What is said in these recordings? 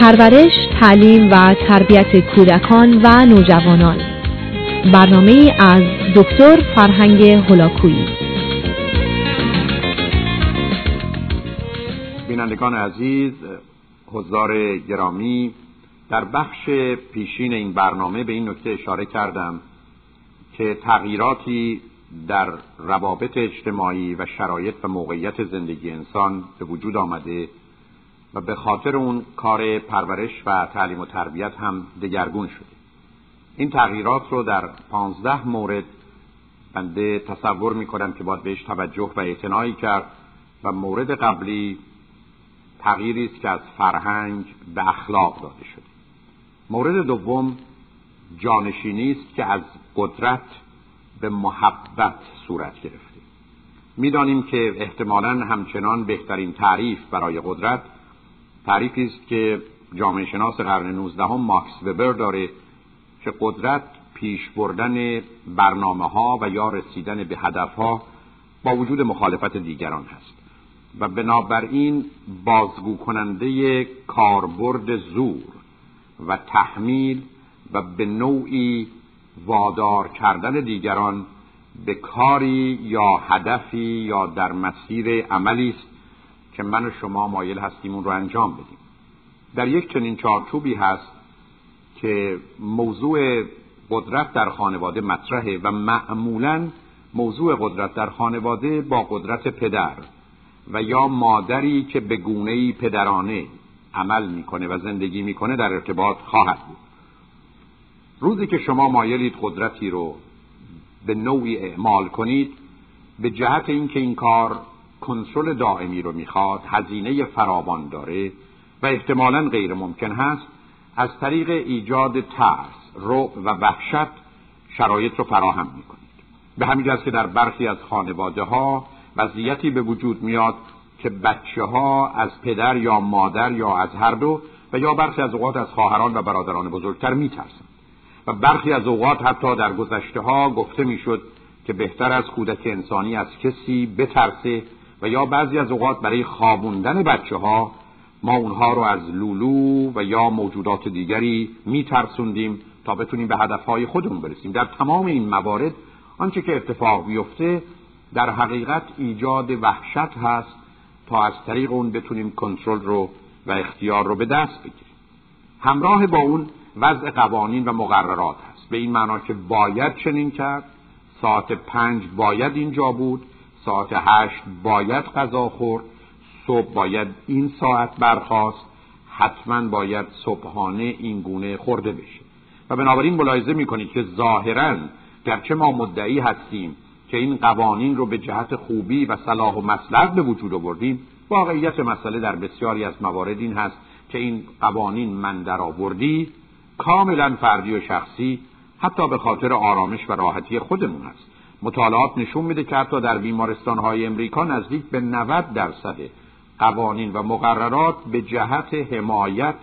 پرورش، تعلیم و تربیت کودکان و نوجوانان. برنامه از دکتر فرهنگ هلاکویی بینندگان عزیز حضار گرامی در بخش پیشین این برنامه به این نکته اشاره کردم که تغییراتی در روابط اجتماعی و شرایط و موقعیت زندگی انسان به وجود آمده و به خاطر اون کار پرورش و تعلیم و تربیت هم دگرگون شده این تغییرات رو در پانزده مورد بنده تصور می کنم که باید بهش توجه و اعتنایی کرد و مورد قبلی تغییری است که از فرهنگ به اخلاق داده شده. مورد دوم جانشینی است که از قدرت به محبت صورت گرفته. می‌دانیم که احتمالا همچنان بهترین تعریف برای قدرت تعریفی است که جامعه شناس قرن 19 هم ماکس وبر داره که قدرت پیش بردن برنامه ها و یا رسیدن به هدف ها با وجود مخالفت دیگران هست. و بنابراین بازگو کننده کاربرد زور و تحمیل و به نوعی وادار کردن دیگران به کاری یا هدفی یا در مسیر عملی است که من و شما مایل هستیم اون رو انجام بدیم. در یک چنین چارچوبی هست که موضوع قدرت در خانواده مطرحه و معمولا موضوع قدرت در خانواده با قدرت پدر و یا مادری که به گونه پدرانه عمل می‌کنه و زندگی می‌کنه در ارتباط خواهد بود. روزی که شما مایلید قدرتی رو به نوعی اعمال کنید به جهت اینکه این کار کنترل دائمی رو می‌خواد هزینه فراوان داره و احتمالا غیر ممکن هست از طریق ایجاد ترس رو و وحشت شرایط رو فراهم می‌کنید. به همین که در برخی از خانواده ها وضعیتی به وجود میاد که بچه ها از پدر یا مادر یا از هر دو و یا برخی از اوقات از خواهران و برادران بزرگتر میترسند. و برخی از اوقات حتی در گذشته ها گفته می‌شد که بهتر از کودک انسانی از کسی بترسه و یا بعضی از اوقات برای خوابوندن بچه ها ما اونها رو از لولو و یا موجودات دیگری میترسوندیم تا بتونیم به هدفهای خودمون برسیم. در تمام این موارد آنچه که اتفاق بیفته در حقیقت ایجاد وحشت هست تا از طریق اون بتونیم کنترل رو و اختیار رو به دست بگیریم. همراه با اون وضع قوانین و مقررات هست. به این معنا که باید چنین کرد. ساعت پنج باید اینجا بود. ساعت هشت باید غذا خورد صبح باید این ساعت برخواست حتما باید صبحانه این گونه خورده بشه. و بنابراین ملاحظه می‌کنید که ظاهرا گرچه ما مدعی هستیم که این قوانین رو به جهت خوبی و صلاح و مصلحت به وجود آوردیم واقعیت مسئله در بسیاری از موارد این هست که این قوانین من در آوردی کاملا فردی و شخصی حتی به خاطر آرامش و راحتی خودمون هست. مطالعات نشون میده که حتی در بیمارستان های امریکا نزدیک به 90 درصد قوانین و مقررات به جهت حمایت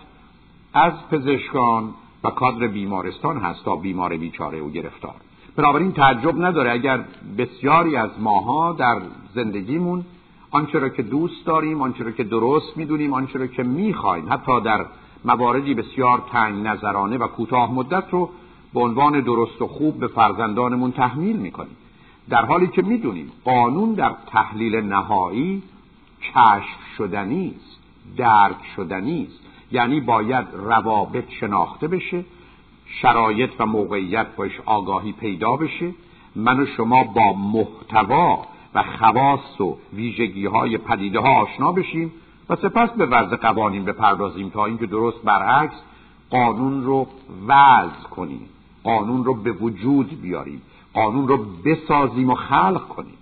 از پزشکان و کادر بیمارستان هست تا بیمار بیچاره و گرفتار. بنابراین تعجب نداره اگر بسیاری از ماها در زندگیمون آنچه را که دوست داریم آنچه را که درست می‌دونیم آنچه را که می‌خوایم حتی در مواردی بسیار تنگ نظرانه و کوتاه مدت رو به عنوان درست و خوب به فرزندانمون تحمیل می‌کنیم. در حالی که می‌دونیم قانون در تحلیل نهایی کشف شدنی است درک شدنی است. یعنی باید روابط شناخته بشه شرایط و موقعیت باش آگاهی پیدا بشه. من و شما با محتوا و خواص و ویژگی های پدیده ها آشنا بشیم و سپس به وضع قوانین بپردازیم تا اینکه درست برعکس قانون رو وضع کنیم قانون رو به وجود بیاریم. قانون رو بسازیم و خلق کنیم.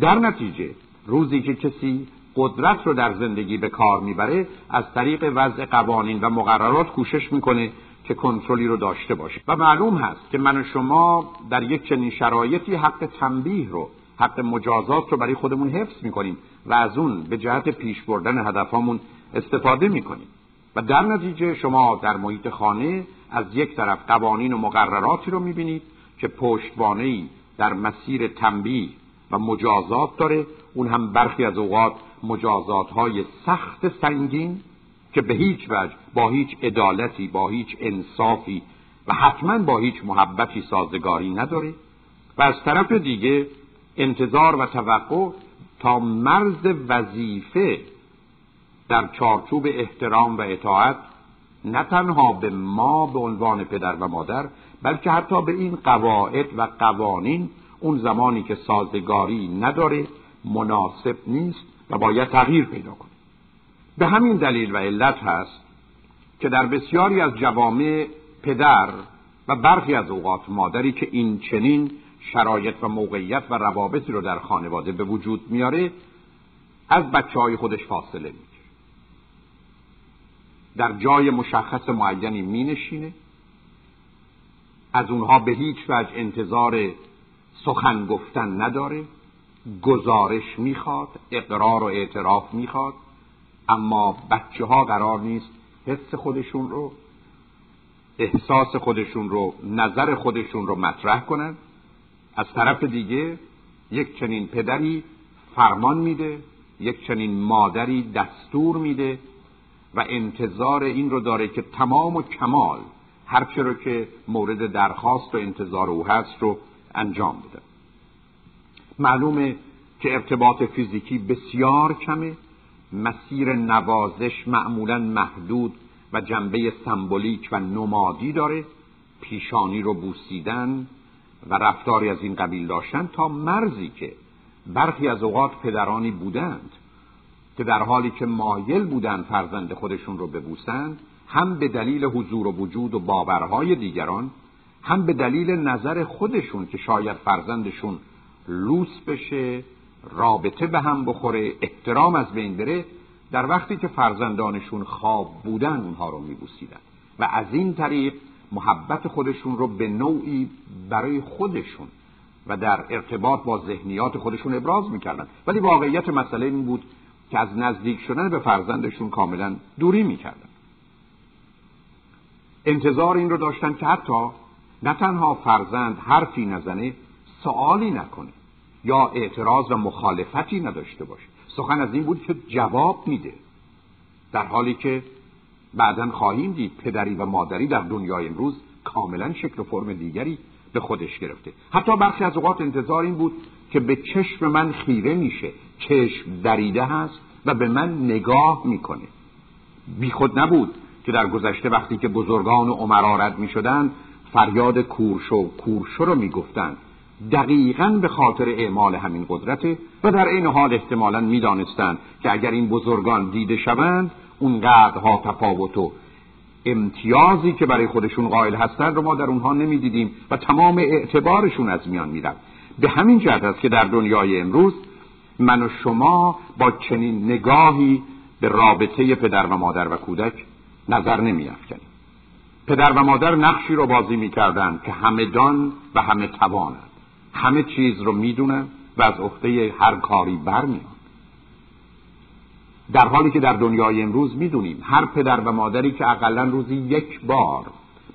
در نتیجه روزی که کسی قدرت رو در زندگی به کار می‌بره از طریق وضع قوانین و مقررات کوشش می‌کنه که کنترلی رو داشته باشه. و معلوم هست که من و شما در یک چنین شرایطی حق تنبیه رو حق مجازات رو برای خودمون حفظ می‌کنیم و از اون به جهت پیش بردن هدفهامون استفاده می‌کنیم. و در نتیجه شما در محیط خانه از یک طرف قوانین و مقرراتی رو می‌بینید که پشتوانه در مسیر تنبیه و مجازات داره. اون هم برخی از اوقات مجازات های سخت سنگین که به هیچ وجه با هیچ عدالتی با هیچ انصافی و حتما با هیچ محبتی سازگاری نداره. و از طرف دیگه انتظار و توقع تا مرز وظیفه در چارچوب احترام و اطاعت نه تنها به ما به عنوان پدر و مادر بلکه حتی به این قواعد و قوانین اون زمانی که سازگاری نداره مناسب نیست و باید تغییر پیدا کنه. به همین دلیل و علت هست که در بسیاری از جوامع پدر و برخی از اوقات مادری که این چنین شرایط و موقعیت و روابطی رو در خانواده به وجود میاره از بچه های خودش فاصله می‌گیره. در جای مشخص معینی می نشینه از اونها به هیچ وجه انتظار سخن گفتن نداره. گزارش می‌خواد اقرار و اعتراف می‌خواد اما بچه ها قرار نیست حس خودشون رو احساس خودشون رو نظر خودشون رو مطرح کنند از طرف دیگه یک چنین پدری فرمان میده یک چنین مادری دستور میده و انتظار این رو داره که تمام و کمال هرچه رو که مورد درخواست و انتظار او هست رو انجام بده. معلومه که ارتباط فیزیکی بسیار کمه. مسیر نوازش معمولا محدود و جنبه سمبولیک و نمادی داره. پیشانی رو بوسیدن و رفتاری از این قبیل داشتن تا مرزی که برخی از اوقات پدرانی بودند که در حالی که مایل بودند فرزند خودشون رو ببوسند هم به دلیل حضور و وجود و باورهای دیگران هم به دلیل نظر خودشون که شاید فرزندشون لوس بشه رابطه به هم بخوره احترام از بین بره در وقتی که فرزندانشون خواب بودن اونها رو میبوسیدن. و از این طریق محبت خودشون رو به نوعی برای خودشون و در ارتباط با ذهنیات خودشون ابراز می‌کردن. ولی واقعیت مسئله این بود که از نزدیک شدن به فرزندشون کاملا دوری می‌کردن. انتظار این رو داشتن که حتی نه تنها فرزند حرفی نزنه سوالی نکنه یا اعتراض و مخالفتی نداشته باشه. سخن از این بود که جواب میده. در حالی که بعدا خواهیم دید پدری و مادری در دنیای امروز کاملا شکل و فرم دیگری به خودش گرفته. حتی برخی از اوقات انتظار این بود که به چشم من خیره میشه. چشم دریده هست و به من نگاه می‌کنه. بی خود نبود. که در گذشته وقتی که بزرگان و عمرا رد می فریاد کورشو کورشو رو می‌گفتند. دقیقا به خاطر اعمال همین قدرته و در این حال احتمالا می‌دانستند که اگر این بزرگان دیده شوند اون قدرها تفاوت و امتیازی که برای خودشون قائل هستند رو ما در اونها نمی‌دیدیم و تمام اعتبارشون از میان می‌رفت. به همین جهت است که در دنیای امروز من و شما با چنین نگاهی به رابطه پدر و مادر و کودک نظر نمیافکنیم پدر و مادر نقشی رو بازی می‌کردند که همه دان و همه توانند. همه چیز رو می‌دونن و از عهده هر کاری برمیان در حالی که در دنیای امروز می‌دونیم هر پدر و مادری که اقلا روزی یک بار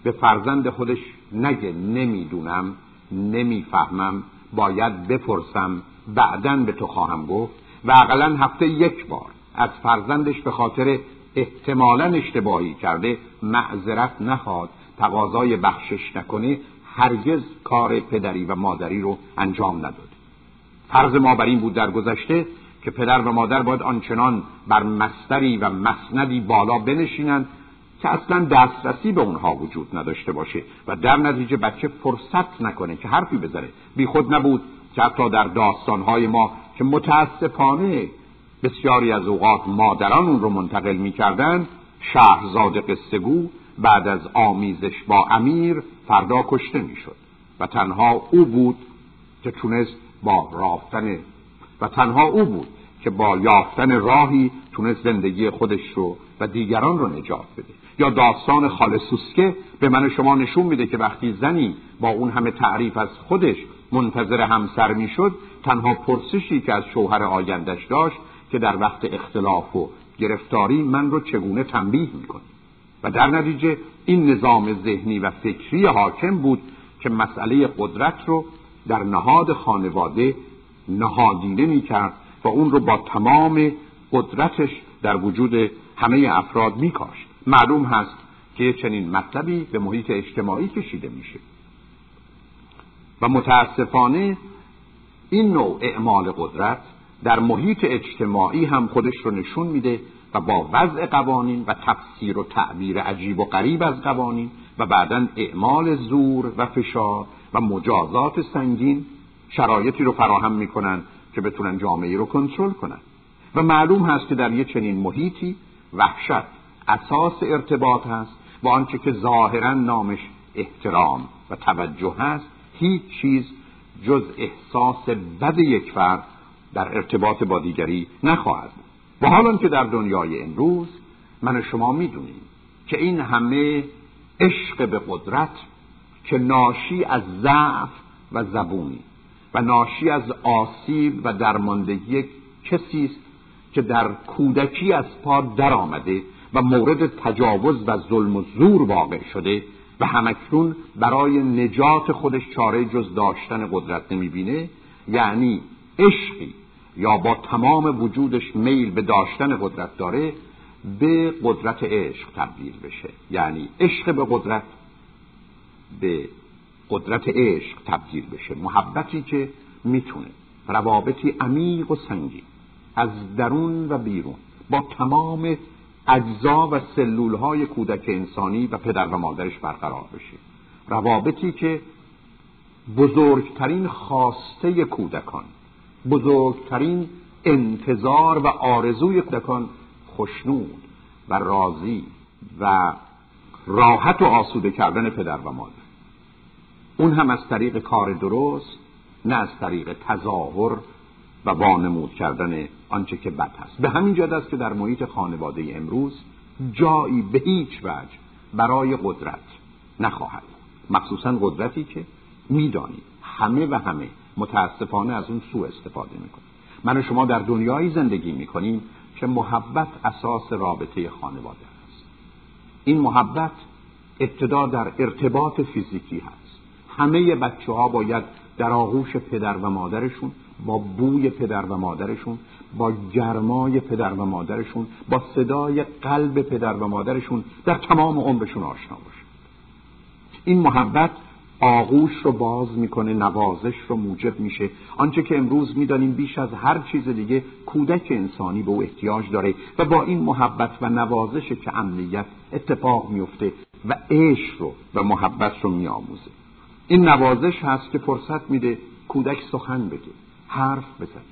به فرزند خودش نگه نمی‌دونم نمی‌فهمم باید بپرسم بعدا به تو خواهم گفت و اقلا هفته یک بار از فرزندش به خاطر احتمالا اشتباهی کرده معذرت نخواد تقاضای بخشش نکنه هرگز کار پدری و مادری رو انجام نداد. فرض ما بر این بود در گذشته که پدر و مادر باید آنچنان بر مستری و مسندی بالا بنشینند که اصلا دسترسی به اونها وجود نداشته باشه و در نتیجه بچه فرصت نکنه که حرفی بذاره بی خود نبود که حتی در داستانهای ما که متاسفانه بسیاری از اوقات مادران اون رو منتقل می‌کردند. شهرزاد قصهگو بعد از آمیزش با امیر فردا کشته می‌شد و تنها او بود که تونست با رافتن و تنها او بود که با یافتن راهی تونست زندگی خودش رو و دیگران رو نجات بده. یا داستان خالصوسکه به من شما نشون میده که وقتی زنی با اون همه تعریف از خودش منتظر همسر می‌شد تنها پرسشی که از شوهر آیندش داشت که در وقت اختلاف و گرفتاری من رو چگونه تنبیه می‌کنه و در نتیجه این نظام ذهنی و فکری حاکم بود که مسئله قدرت رو در نهاد خانواده نهادینه می کرد و اون رو با تمام قدرتش در وجود همه افراد میکاشت. معلوم هست که چنین مطلبی به محیط اجتماعی کشیده میشه. و متاسفانه این نوع اعمال قدرت در محیط اجتماعی هم خودش رو نشون میده و با وضع قوانین و تفسیر و تعبیر عجیب و غریب از قوانین و بعدا اعمال زور و فشار و مجازات سنگین شرایطی رو فراهم می‌کنن که بتونن جامعه رو کنترل کنن. و معلوم هست که در یه چنین محیطی وحشت اساس ارتباط هست با آنچه که ظاهرا نامش احترام و توجه هست هیچ چیز جز احساس بد یک فرد در ارتباط با دیگری نخواهد و حالا که در دنیای امروز من و شما می‌دونیم که این همه عشق به قدرت که ناشی از ضعف و زبونی و ناشی از آسیب و درماندگی کسی است که در کودکی از پا در آمده و مورد تجاوز و ظلم و زور واقع شده و همکنون برای نجات خودش چاره جز داشتن قدرت نمی‌بینه یعنی عشقی. یا با تمام وجودش میل به داشتن قدرت داره به قدرت عشق تبدیل بشه. یعنی عشق به قدرت به قدرت عشق تبدیل بشه. محبتی که می‌تونه. روابطی عمیق و سنگین. از درون و بیرون. با تمام اجزا و سلول های کودک انسانی و پدر و مادرش برقرار بشه. روابطی که بزرگترین خواسته کودکان. بزرگترین انتظار و آرزوی کودکان خشنود و راضی و راحت و آسوده کردن پدر و مادر. اون هم از طریق کار درست نه از طریق تظاهر و وانمود کردن آنچه که بد هست. به همین جد است که در محیط خانواده امروز جایی به هیچ وجه برای قدرت نخواهد. مخصوصا قدرتی که می‌دانیم. همه و همه متاسفانه از اون سوء استفاده می‌کنیم من و شما در دنیایی زندگی می‌کنیم که محبت اساس رابطه خانواده است. این محبت ابتدا در ارتباط فیزیکی هست. همه بچه ها باید در آغوش پدر و مادرشون با بوی پدر و مادرشون با گرمای پدر و مادرشون با صدای قلب پدر و مادرشون در تمام عمرشون آشنا باشن. این محبت آغوش رو باز می‌کنه نوازش رو موجب میشه. آنچه که امروز می‌دانیم بیش از هر چیز دیگه کودک انسانی به او احتیاج داره و با این محبت و نوازش که امنیت اتفاق میفته و عشق رو و محبت رو میآموزه. این نوازش هست که فرصت میده کودک سخن بگه حرف بزنه.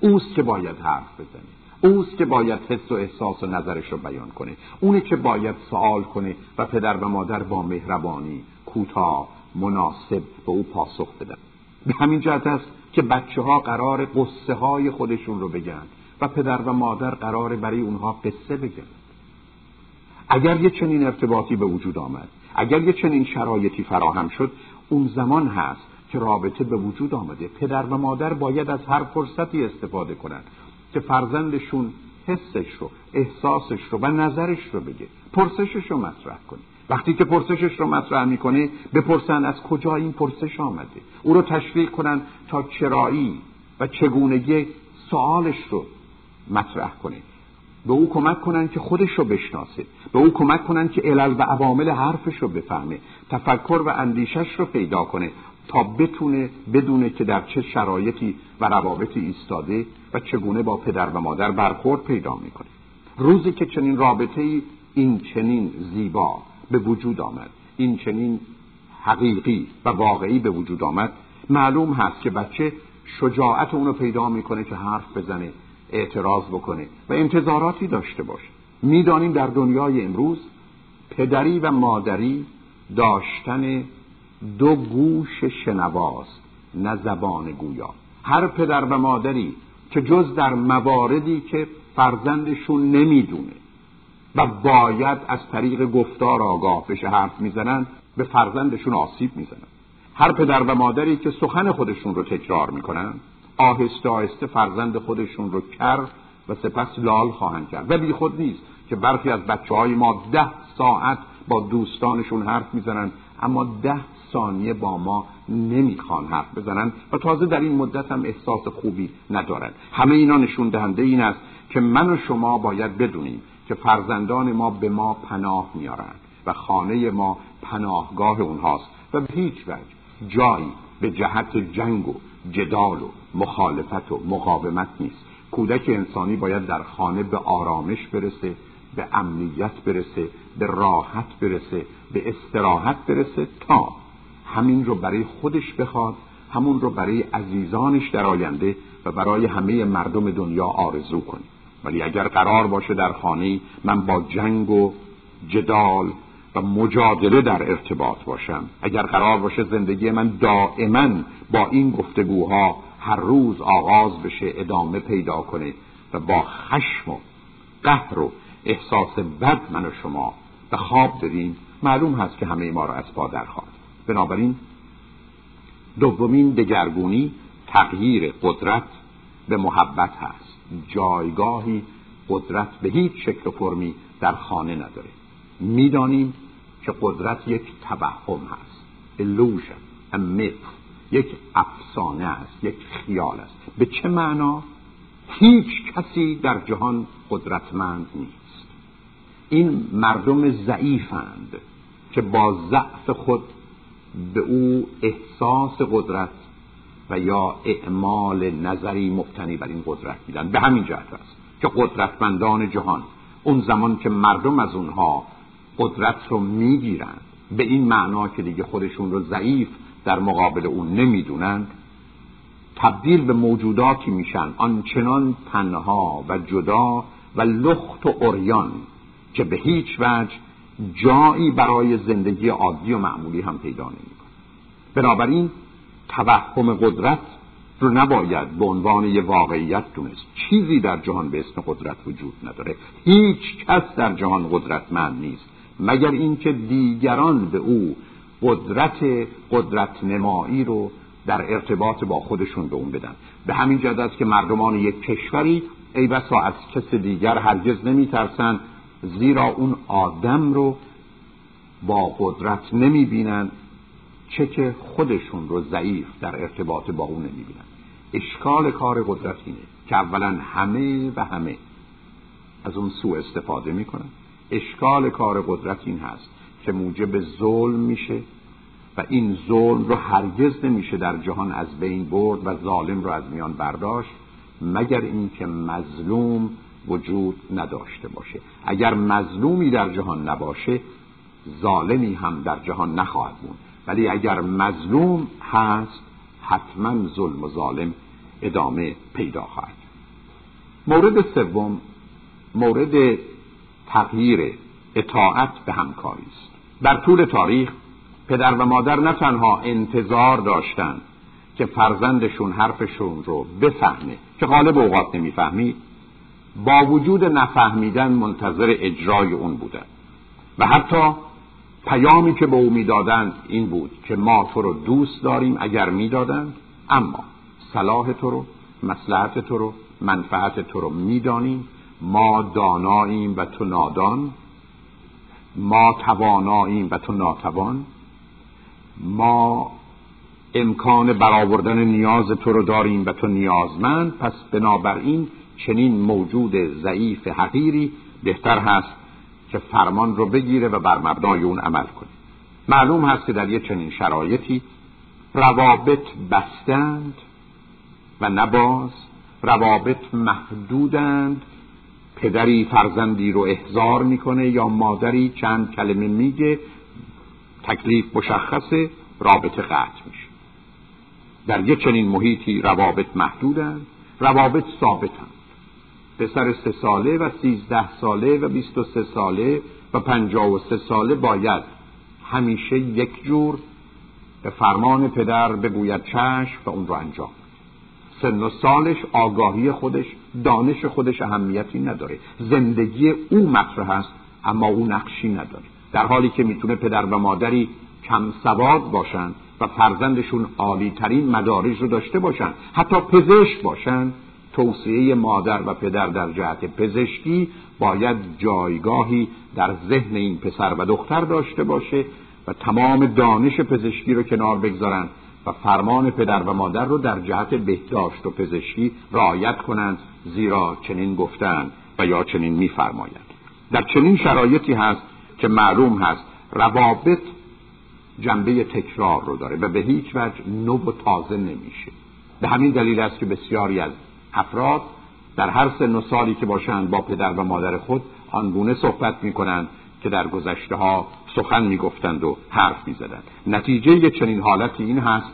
اوست که باید حرف بزنه. اوست که باید حس و احساس و نظرش رو بیان کنه. اونه که باید سوال کنه و پدر و مادر با مهربانی کوتاه مناسب به او پاسخ بدن. به همین جهت است که بچه ها قرار قصه های خودشون رو بگن و پدر و مادر قرار برای اونها قصه بگن. اگر یه چنین ارتباطی به وجود آمد اگر یه چنین شرایطی فراهم شد اون زمان هست که رابطه به وجود آمده. پدر و مادر باید از هر فرصتی استفاده کنند که فرزندشون حسش رو احساسش رو و نظرش رو بگه. پرسشش رو مطرح کنه. وقتی که پرسشش رو مطرح می‌کنه بپرسن از کجا این پرسش آمده؟ او رو تشویق کنن تا چرایی و چگونگی سوالش رو مطرح کنه. به او کمک کنن که خودش رو بشناسه. به او کمک کنن که علل و عوامل حرفش رو بفهمه. تفکر و اندیشش رو پیدا کنه تا بتونه بدونه که در چه شرایطی و روابطی ایستاده و چگونه با پدر و مادر برخورد پیدا می‌کنه. روزی که چنین رابطه این چنین زیبا. به وجود آمد. این چنین حقیقی و واقعی به وجود آمد. معلوم هست که بچه شجاعت اونو پیدا می‌کنه که حرف بزنه اعتراض بکنه و انتظاراتی داشته باشه. می‌دانیم در دنیای امروز پدری و مادری داشتن دو گوش شنواست نه زبان گویا. هر پدر و مادری که جز در مواردی که فرزندشون نمی‌دونه و باید از طریق گفتار آگاه بشه حرف می‌زنن به فرزندشون آسیب می‌زنن. هر پدر و مادری که سخن خودشون رو تکرار می‌کنن آهسته آهسته فرزند خودشون رو کر و سپس لال خواهند کرد. و بی خود نیست که برخی از بچه های ما ده ساعت با دوستانشون حرف می‌زنن اما ده ثانیه با ما نمی‌خوان حرف بزنن و تازه در این مدت هم احساس خوبی ندارن. همه اینا نشون دهنده این است که من و شما باید بدونیم که فرزندان ما به ما پناه میارند و خانه ما پناهگاه اونهاست و به هیچ وجه جایی به جهت جنگ و جدال و مخالفت و مقاومت نیست. کودک انسانی باید در خانه به آرامش برسه به امنیت برسه به راحت برسه به استراحت برسه تا همین رو برای خودش بخواد همون رو برای عزیزانش در آینده و برای همه مردم دنیا آرزو کنه. ولی اگر قرار باشه در خانه من با جنگ و جدال و مجادله در ارتباط باشم. اگر قرار باشه زندگی من دائما با این گفتگوها هر روز آغاز بشه ادامه پیدا کنه و با خشم و قهر و احساس بد من و شما به خواب بریم معلوم هست که همه ما را از پا درخواد بنابراین دومین دگرگونی تغییر قدرت به محبت هست. جایگاهی قدرت به هیچ شکل و فرمی در خانه نداره. می‌دانیم که قدرت یک توهم هست. Illusion a myth. یک افسانه است یک خیال است. به چه معنا؟ هیچ کسی در جهان قدرتمند نیست. این مردم ضعیفند که با ضعف خود به او احساس قدرت و یا اعمال نظری مبتنی بر این قدرت میدن. به همین جهت است که قدرتمندان جهان اون زمان که مردم از اونها قدرت رو می‌گیرند به این معنا که دیگه خودشون رو ضعیف در مقابل اون نمی‌دونند تبدیل به موجوداتی میشن آنچنان تنها و جدا و لخت و اوریان که به هیچ وجه جایی برای زندگی عادی و معمولی هم پیدا نمی‌کنه. بنابراین توهم قدرت رو نباید به عنوان یه واقعیت دونست. چیزی در جهان به اسم قدرت وجود نداره. هیچ کس در جهان قدرتمند نیست. مگر اینکه دیگران به او قدرت قدرت نمایی رو در ارتباط با خودشون به اون بدن. به همین جهت است که مردمان یک کشوری ای بسا از کس دیگر هرگز نمیترسن زیرا اون آدم رو با قدرت نمی‌بینن چه که خودشون رو ضعیف در ارتباط با اون نمی‌بینن اشکال کار قدرت اینه که اولا همه و همه از اون سوء استفاده می‌کنن. اشکال کار قدرت این هست که موجب ظلم میشه و این ظلم رو هرگز نمیشه در جهان از بین برد و ظالم رو از میان برداشت مگر اینکه مظلوم وجود نداشته باشه. اگر مظلومی در جهان نباشه ظالمی هم در جهان نخواهد بود ولی اگر مظلوم هست حتما ظلم و ظالم ادامه پیدا خواهد. مورد سوم مورد تغییر اطاعت به همکاری است. در طول تاریخ پدر و مادر نه تنها انتظار داشتند که فرزندشون حرفشون رو بفهمه که غالب اوقات نمی‌فهمید با وجود نفهمیدن منتظر اجرای اون بودن. و حتی پیامی که به او می‌دادند این بود که ما تو رو دوست داریم اگر می‌دادند اما صلاح تو رو مسلحت تو رو منفعت تو رو می‌دانیم. ما داناییم و تو نادان. ما تواناییم و تو ناتوان. ما امکان برآوردن نیاز تو رو داریم و تو نیازمند. پس بنابراین چنین موجود ضعیف حقیری بهتر هست که فرمان رو بگیره و بر مبنای اون عمل کنه. معلوم هست که در یه چنین شرایطی روابط بستند و نباز روابط محدودند. پدری فرزندی رو احضار می‌کنه یا مادری چند کلمه میگه تکلیف مشخصه رابطه قطع میشه. در یه چنین محیطی روابط محدودند روابط ثابتند. پسر سه ساله و سیزده ساله و بیست و سه ساله و پنجاه و سه ساله باید همیشه یک جور به فرمان پدر بگوید چشم و اون رو انجام سن و سالش آگاهی خودش دانش خودش اهمیتی نداره. زندگی او مطرح است اما او نقشی نداره. در حالی که می‌تونه پدر و مادری کم سواد باشن و فرزندشون عالی ترین مدارج رو داشته باشن حتی پزشک باشن توصیه مادر و پدر در جهت پزشکی باید جایگاهی در ذهن این پسر و دختر داشته باشه و تمام دانش پزشکی رو کنار بگذارن و فرمان پدر و مادر رو در جهت بهداشت و پزشکی رعایت کنند زیرا چنین گفتند و یا چنین میفرمایند در چنین شرایطی هست که معلوم هست روابط جنبه تکرار رو داره و به هیچ وجه نو و تازه نمیشه. به همین دلیل است که بسیاری از افراد در هر سن و سالی که باشند با پدر و مادر خود آنگونه صحبت می‌کنند که در گذشته ها سخن می‌گفتند و حرف می‌زدند. نتیجه چنین حالتی این هست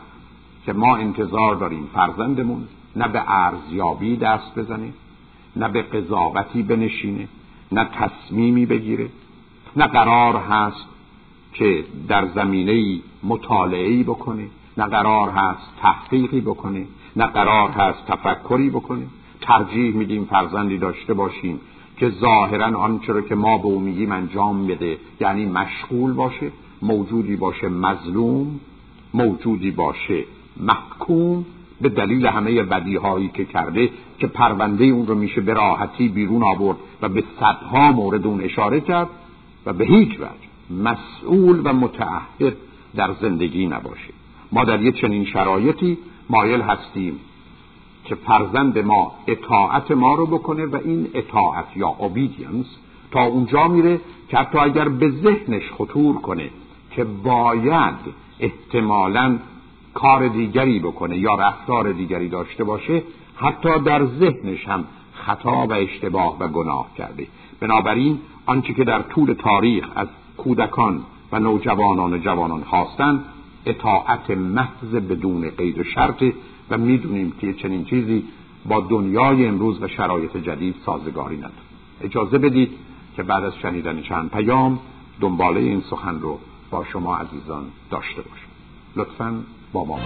که ما انتظار داریم فرزندمون نه به ارزیابی دست بزنه نه به قضاوتی بنشینه نه تصمیمی بگیره. نه قرار هست که در زمینه مطالعه بکنه نه قرار هست تحقیقی بکنه. نه قرار هست تفکری بکنه ترجیح میدیم فرزندی داشته باشیم که ظاهرا آنچه رو که ما به او میگیم انجام بده. یعنی مشغول باشه موجودی باشه مظلوم موجودی باشه محکوم به دلیل همه بدیهایی که کرده که پرونده اون رو میشه به راحتی بیرون آورد و به صدها مورد اون اشاره کرد و به هیچ وجه مسئول و متعهد در زندگی نباشه. ما در یه چنین شرایطی مایل هستیم که فرزند ما اطاعت ما رو بکنه و این اطاعت یا obedience تا اونجا میره که حتی اگر به ذهنش خطور کنه که باید احتمالا کار دیگری بکنه یا رفتار دیگری داشته باشه حتی در ذهنش هم خطا و اشتباه و گناه کرده. بنابراین آنچه که در طول تاریخ از کودکان و نوجوانان و جوانان خواستند اطاعت محض بدون قید و شرط و می‌دونیم که چنین چیزی با دنیای امروز و شرایط جدید سازگاری نداره. اجازه بدید که بعد از شنیدن چند پیام دنباله این سخن رو با شما عزیزان داشته باشم. لطفا با ما